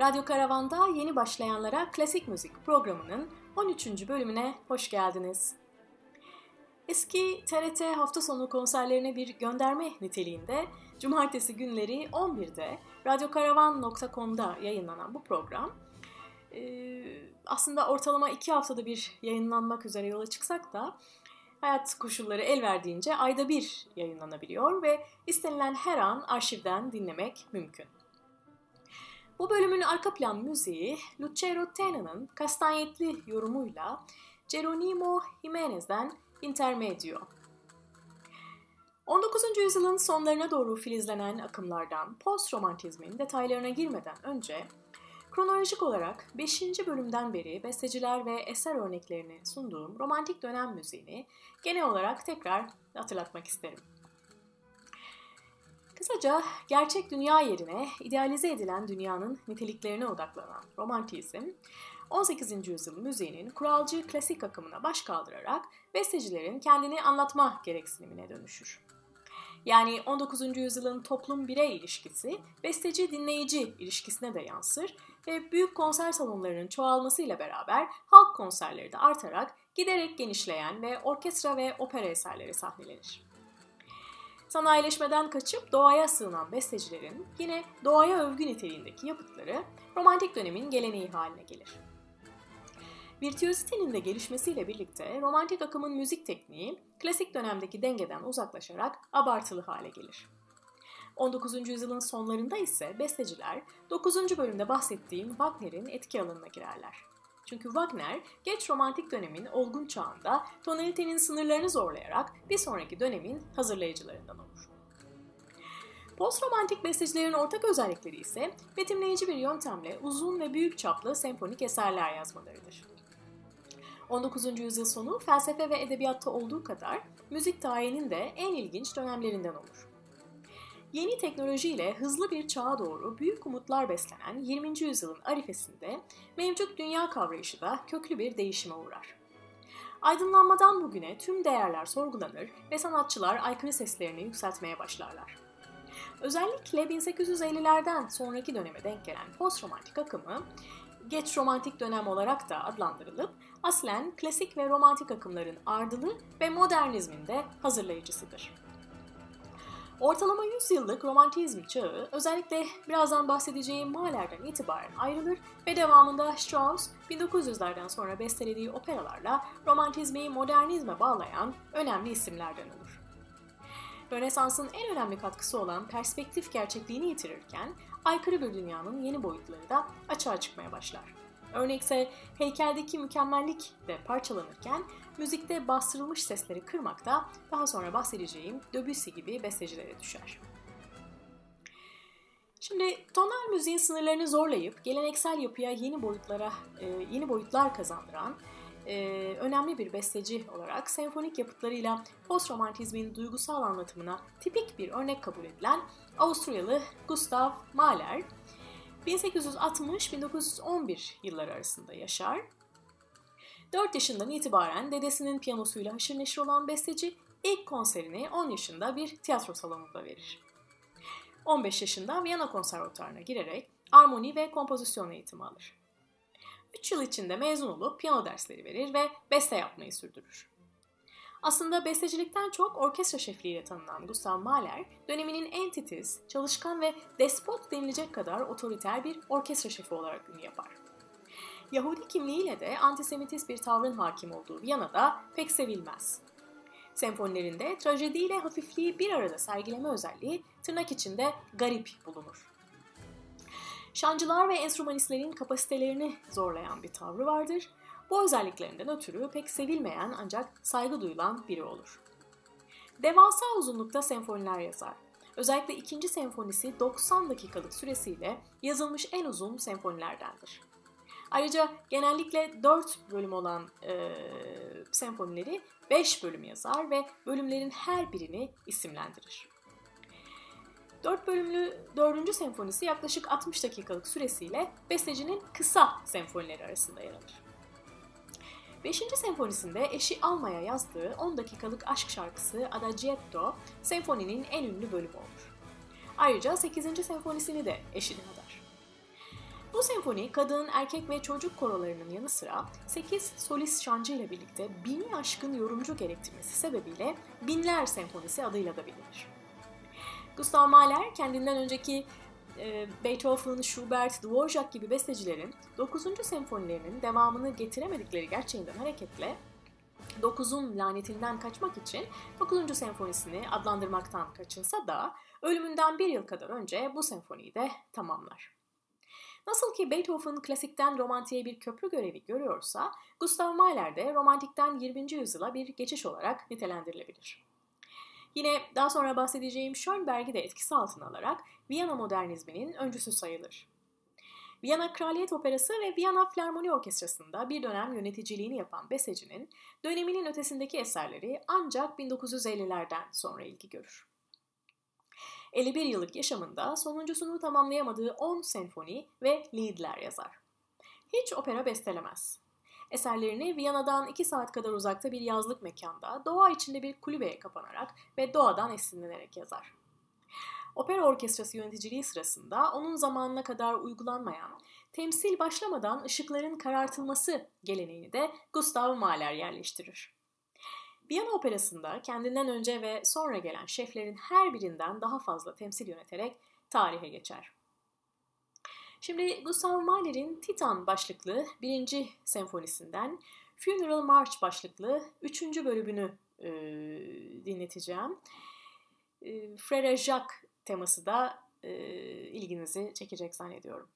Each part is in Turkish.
Radyo Karavan'da yeni başlayanlara klasik müzik programının 13. bölümüne hoş geldiniz. Eski TRT hafta sonu konserlerine bir gönderme niteliğinde cumartesi günleri 11'de radyokaravan.com'da yayınlanan bu program aslında ortalama 2 haftada bir yayınlanmak üzere yola çıksak da hayat koşulları el verdiğince ayda bir yayınlanabiliyor ve istenilen her an arşivden dinlemek mümkün. Bu bölümün arka plan müziği Lucero Tena'nın kastanyetli yorumuyla Geronimo Jimenez'den Intermedio. 19. yüzyılın sonlarına doğru filizlenen akımlardan post-romantizmin detaylarına girmeden önce kronolojik olarak 5. bölümden beri besteciler ve eser örneklerini sunduğum romantik dönem müziğini genel olarak tekrar hatırlatmak isterim. Kısaca gerçek dünya yerine idealize edilen dünyanın niteliklerine odaklanan romantizm, 18. yüzyıl müziğinin kuralcı klasik akımına baş kaldırarak bestecilerin kendini anlatma gereksinimine dönüşür. Yani 19. yüzyılın toplum-birey ilişkisi besteci-dinleyici ilişkisine de yansır ve büyük konser salonlarının çoğalmasıyla beraber halk konserleri de artarak giderek genişleyen ve orkestra ve opera eserleri sahnelenir. Sanayileşmeden kaçıp doğaya sığınan bestecilerin yine doğaya övgü niteliğindeki yapıtları romantik dönemin geleneği haline gelir. Virtüözitenin de gelişmesiyle birlikte romantik akımın müzik tekniği klasik dönemdeki dengeden uzaklaşarak abartılı hale gelir. 19. yüzyılın sonlarında ise besteciler 9. bölümde bahsettiğim Wagner'in etki alanına girerler. Çünkü Wagner geç romantik dönemin olgun çağında tonalitenin sınırlarını zorlayarak bir sonraki dönemin hazırlayıcılarından olur. Post-romantik bestecilerin ortak özellikleri ise betimleyici bir yöntemle uzun ve büyük çaplı senfonik eserler yazmalarıdır. 19. yüzyıl sonu felsefe ve edebiyatta olduğu kadar müzik tarihinin de en ilginç dönemlerinden olur. Yeni teknolojiyle hızlı bir çağa doğru büyük umutlar beslenen 20. yüzyılın arifesinde mevcut dünya kavrayışı da köklü bir değişime uğrar. Aydınlanmadan bugüne tüm değerler sorgulanır ve sanatçılar aykırı seslerini yükseltmeye başlarlar. Özellikle 1850'lerden sonraki döneme denk gelen post-romantik akımı, geç romantik dönem olarak da adlandırılıp aslen klasik ve romantik akımların ardılı ve modernizmin de hazırlayıcısıdır. Ortalama 100 yıllık romantizm çağı özellikle birazdan bahsedeceğim Mahler'den itibaren ayrılır ve devamında Strauss 1900'lerden sonra bestelediği operalarla romantizmi modernizme bağlayan önemli isimlerden olur. Rönesans'ın en önemli katkısı olan perspektif gerçekliğini yitirirken aykırı bir dünyanın yeni boyutları da açığa çıkmaya başlar. Örnekse heykeldeki mükemmellik de parçalanırken müzikte bastırılmış sesleri kırmak da daha sonra bahsedeceğim Debussy gibi bestecilere düşer. Şimdi tonal müziğin sınırlarını zorlayıp geleneksel yapıya yeni boyutlara e, yeni boyutlar kazandıran e, önemli bir besteci olarak senfonik yapıtlarıyla post-romantizmin duygusal anlatımına tipik bir örnek kabul edilen Avusturyalı Gustav Mahler 1860-1911 yılları arasında yaşar. 4 yaşından itibaren dedesinin piyanosuyla haşır neşir olan besteci ilk konserini 10 yaşında bir tiyatro salonunda verir. 15 yaşında Viyana Konservatuarına girerek armoni ve kompozisyon eğitimi alır. 3 yıl içinde mezun olup piyano dersleri verir ve beste yapmayı sürdürür. Aslında bestecilikten çok orkestra şefliğiyle tanınan Gustav Mahler, döneminin en titiz, çalışkan ve despot denilecek kadar otoriter bir orkestra şefi olarak ünlü yapar. Yahudi kimliğiyle de antisemitist bir tavrın hakim olduğu Viyana'da pek sevilmez. Senfonilerinde trajediyle hafifliği bir arada sergileme özelliği tırnak içinde garip bulunur. Şancılar ve enstrümanistlerin kapasitelerini zorlayan bir tavrı vardır bu özelliklerinden ötürü pek sevilmeyen ancak saygı duyulan biri olur. Devasa uzunlukta senfoniler yazar. Özellikle ikinci senfonisi 90 dakikalık süresiyle yazılmış en uzun senfonilerdendir. Ayrıca genellikle 4 bölüm olan e, senfonileri 5 bölüm yazar ve bölümlerin her birini isimlendirir. 4 bölümlü 4. senfonisi yaklaşık 60 dakikalık süresiyle bestecinin kısa senfonileri arasında yer alır. 5. senfonisinde eşi Alma'ya yazdığı 10 dakikalık aşk şarkısı Adagietto senfoninin en ünlü bölümü olur. Ayrıca 8. senfonisini de eşine adar. Bu senfoni kadın, erkek ve çocuk korolarının yanı sıra 8 solist şancı ile birlikte bini aşkın yorumcu gerektirmesi sebebiyle Binler Senfonisi adıyla da bilinir. Gustav Mahler kendinden önceki Beethoven, Schubert, Dvorak gibi bestecilerin 9. senfonilerinin devamını getiremedikleri gerçeğinden hareketle 9'un lanetinden kaçmak için 9. senfonisini adlandırmaktan kaçınsa da ölümünden bir yıl kadar önce bu senfoniyi de tamamlar. Nasıl ki Beethoven klasikten romantiğe bir köprü görevi görüyorsa, Gustav Mahler de romantikten 20. yüzyıla bir geçiş olarak nitelendirilebilir. Yine daha sonra bahsedeceğim Schönberg'i de etkisi altına alarak Viyana modernizminin öncüsü sayılır. Viyana Kraliyet Operası ve Viyana Flermoni Orkestrası'nda bir dönem yöneticiliğini yapan bestecinin döneminin ötesindeki eserleri ancak 1950'lerden sonra ilgi görür. 51 yıllık yaşamında sonuncusunu tamamlayamadığı 10 senfoni ve liedler yazar. Hiç opera bestelemez. Eserlerini Viyana'dan 2 saat kadar uzakta bir yazlık mekanda, doğa içinde bir kulübeye kapanarak ve doğadan esinlenerek yazar. Opera orkestrası yöneticiliği sırasında onun zamanına kadar uygulanmayan, temsil başlamadan ışıkların karartılması geleneğini de Gustav Mahler yerleştirir. Viyana Operası'nda kendinden önce ve sonra gelen şeflerin her birinden daha fazla temsil yöneterek tarihe geçer. Şimdi Gustav Mahler'in Titan başlıklı birinci senfonisinden Funeral March başlıklı üçüncü bölümünü e, dinleteceğim. E, Frere Jacques teması da e, ilginizi çekecek zannediyorum.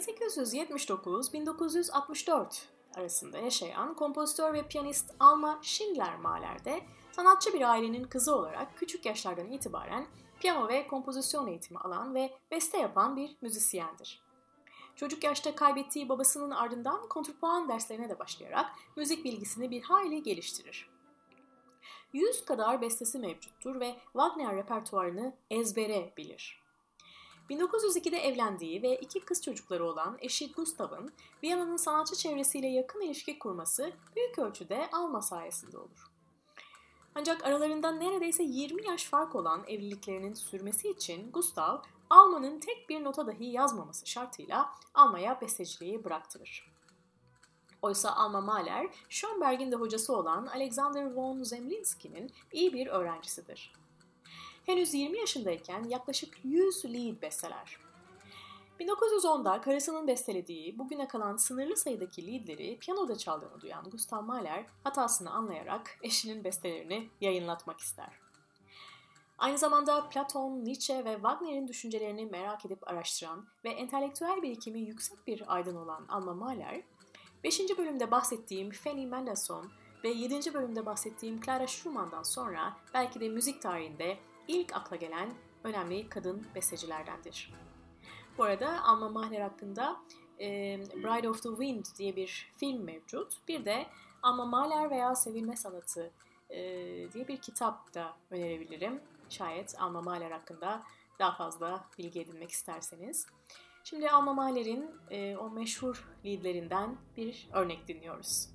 1879-1964 arasında yaşayan kompozitör ve piyanist Alma Schindler Mahler'de sanatçı bir ailenin kızı olarak küçük yaşlardan itibaren piyano ve kompozisyon eğitimi alan ve beste yapan bir müzisyendir. Çocuk yaşta kaybettiği babasının ardından kontrpuan derslerine de başlayarak müzik bilgisini bir hayli geliştirir. 100 kadar bestesi mevcuttur ve Wagner repertuarını ezbere bilir. 1902'de evlendiği ve iki kız çocukları olan eşi Gustav'ın Viyana'nın sanatçı çevresiyle yakın ilişki kurması büyük ölçüde Alma sayesinde olur. Ancak aralarında neredeyse 20 yaş fark olan evliliklerinin sürmesi için Gustav, Alma'nın tek bir nota dahi yazmaması şartıyla Alma'ya besteciliği bıraktırır. Oysa Alma Mahler, Schönberg'in de hocası olan Alexander von Zemlinsky'nin iyi bir öğrencisidir. Henüz 20 yaşındayken yaklaşık 100 lead besteler. 1910'da karısının bestelediği bugüne kalan sınırlı sayıdaki liedleri piyanoda çaldığını duyan Gustav Mahler hatasını anlayarak eşinin bestelerini yayınlatmak ister. Aynı zamanda Platon, Nietzsche ve Wagner'in düşüncelerini merak edip araştıran ve entelektüel birikimi yüksek bir aydın olan Alma Mahler, 5. bölümde bahsettiğim Fanny Mendelssohn ve 7. bölümde bahsettiğim Clara Schumann'dan sonra belki de müzik tarihinde ilk akla gelen önemli kadın bestecilerdendir. Bu arada Alma Mahler hakkında e, Bride of the Wind diye bir film mevcut. Bir de Alma Mahler veya Sevilme Sanatı e, diye bir kitap da önerebilirim. Şayet Alma Mahler hakkında daha fazla bilgi edinmek isterseniz. Şimdi Alma Mahler'in e, o meşhur liedlerinden bir örnek dinliyoruz.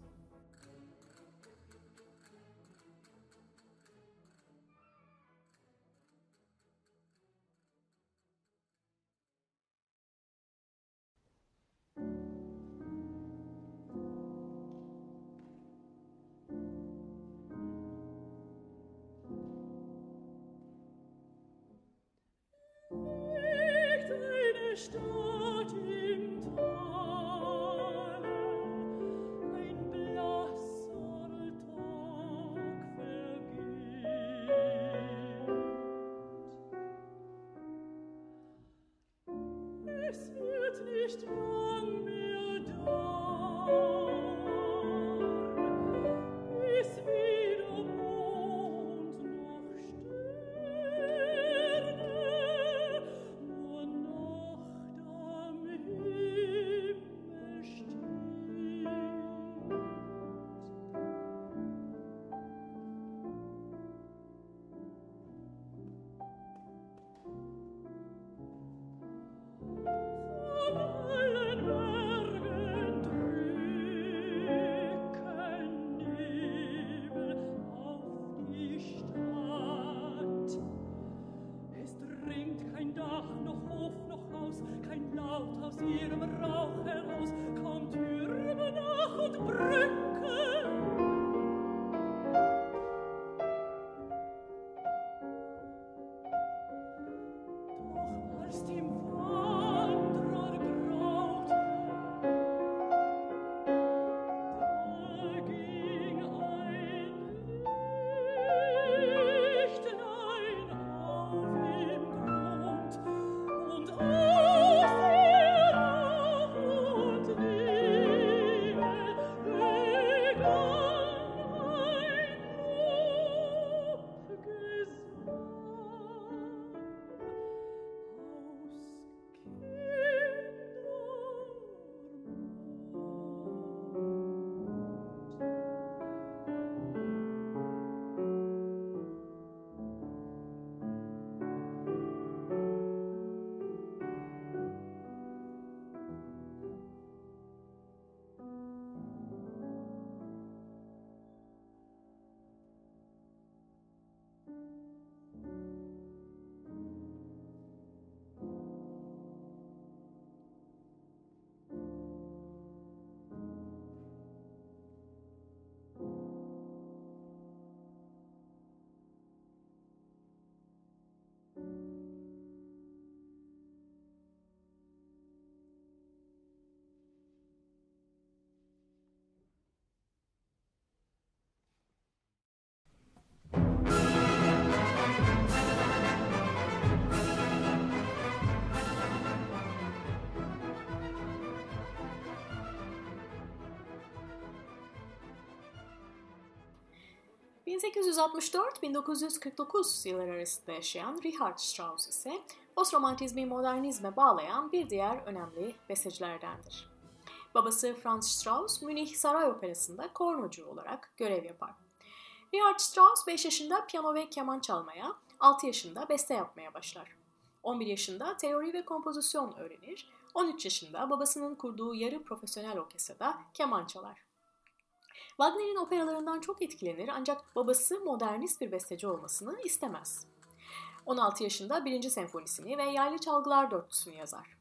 1864-1949 yılları arasında yaşayan Richard Strauss ise postromantizmi modernizme bağlayan bir diğer önemli bestecilerdendir. Babası Franz Strauss, Münih Saray Operası'nda kornocu olarak görev yapar. Richard Strauss 5 yaşında piyano ve keman çalmaya, 6 yaşında beste yapmaya başlar. 11 yaşında teori ve kompozisyon öğrenir, 13 yaşında babasının kurduğu yarı profesyonel orkestrada keman çalar. Wagner'in operalarından çok etkilenir ancak babası modernist bir besteci olmasını istemez. 16 yaşında 1. senfonisini ve yaylı çalgılar dörtlüsünü yazar.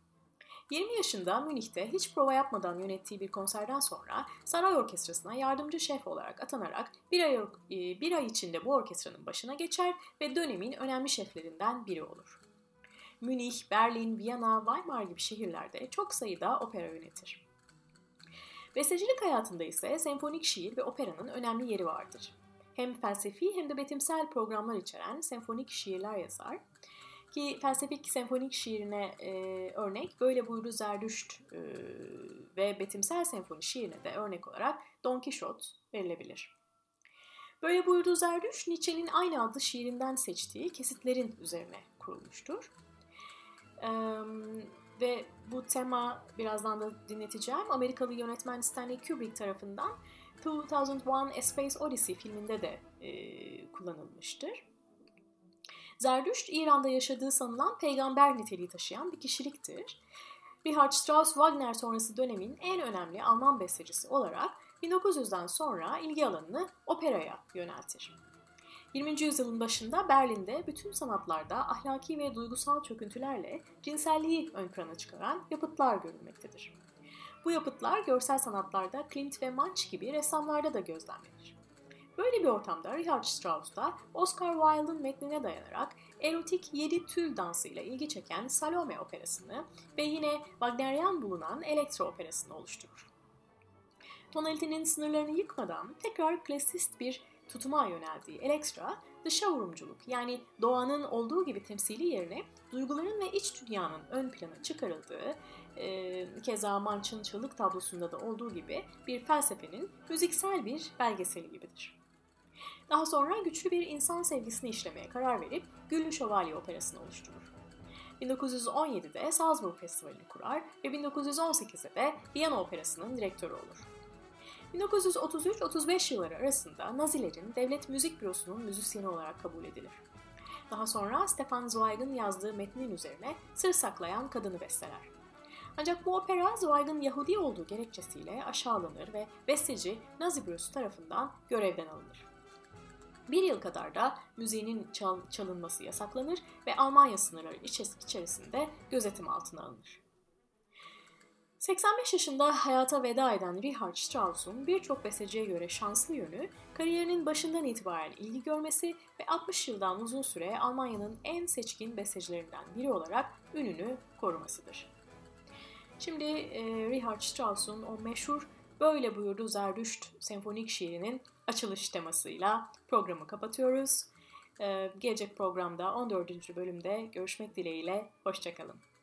20 yaşında Münih'te hiç prova yapmadan yönettiği bir konserden sonra saray orkestrasına yardımcı şef olarak atanarak bir ay, e, bir ay içinde bu orkestranın başına geçer ve dönemin önemli şeflerinden biri olur. Münih, Berlin, Viyana, Weimar gibi şehirlerde çok sayıda opera yönetir. Bestecilik hayatında ise senfonik şiir ve operanın önemli yeri vardır. Hem felsefi hem de betimsel programlar içeren senfonik şiirler yazar. Ki felsefik senfonik şiirine e, örnek böyle buyurdu Zerdüşt e, ve betimsel senfoni şiirine de örnek olarak Don Quixote verilebilir. Böyle buyurdu Zerdüşt, Nietzsche'nin aynı adlı şiirinden seçtiği kesitlerin üzerine kurulmuştur. E, ve bu tema birazdan da dinleteceğim. Amerikalı yönetmen Stanley Kubrick tarafından 2001 A Space Odyssey filminde de e, kullanılmıştır. Zerdüşt, İran'da yaşadığı sanılan peygamber niteliği taşıyan bir kişiliktir. Richard Strauss Wagner sonrası dönemin en önemli Alman bestecisi olarak 1900'den sonra ilgi alanını operaya yöneltir. 20. yüzyılın başında Berlin'de bütün sanatlarda ahlaki ve duygusal çöküntülerle cinselliği ön plana çıkaran yapıtlar görülmektedir. Bu yapıtlar görsel sanatlarda Klimt ve Munch gibi ressamlarda da gözlemlenir. Böyle bir ortamda Richard Strauss da Oscar Wilde'ın metnine dayanarak erotik yedi tül dansıyla ilgi çeken Salome operasını ve yine Wagnerian bulunan Elektro operasını oluşturur. Tonalitenin sınırlarını yıkmadan tekrar klasist bir tutuma yöneldiği Elektra, dışa vurumculuk yani doğanın olduğu gibi temsili yerine duyguların ve iç dünyanın ön plana çıkarıldığı, e, keza Manç'ın çığlık tablosunda da olduğu gibi bir felsefenin müziksel bir belgeseli gibidir. Daha sonra güçlü bir insan sevgisini işlemeye karar verip Güllü Şövalye Operası'nı oluşturur. 1917'de Salzburg Festivali'ni kurar ve 1918'de de Viyana Operası'nın direktörü olur. 1933-35 yılları arasında Nazilerin Devlet Müzik Bürosu'nun müzisyeni olarak kabul edilir. Daha sonra Stefan Zweig'ın yazdığı metnin üzerine sır saklayan kadını besteler. Ancak bu opera Zweig'ın Yahudi olduğu gerekçesiyle aşağılanır ve besteci Nazi bürosu tarafından görevden alınır. Bir yıl kadar da müziğinin çal çalınması yasaklanır ve Almanya sınırları içerisinde gözetim altına alınır. 85 yaşında hayata veda eden Richard Strauss'un birçok besteciye göre şanslı yönü, kariyerinin başından itibaren ilgi görmesi ve 60 yıldan uzun süre Almanya'nın en seçkin bestecilerinden biri olarak ününü korumasıdır. Şimdi e, Richard Strauss'un o meşhur Böyle buyurdu Zerdüşt senfonik şiirinin açılış temasıyla programı kapatıyoruz. E, gelecek programda 14. bölümde görüşmek dileğiyle, hoşçakalın.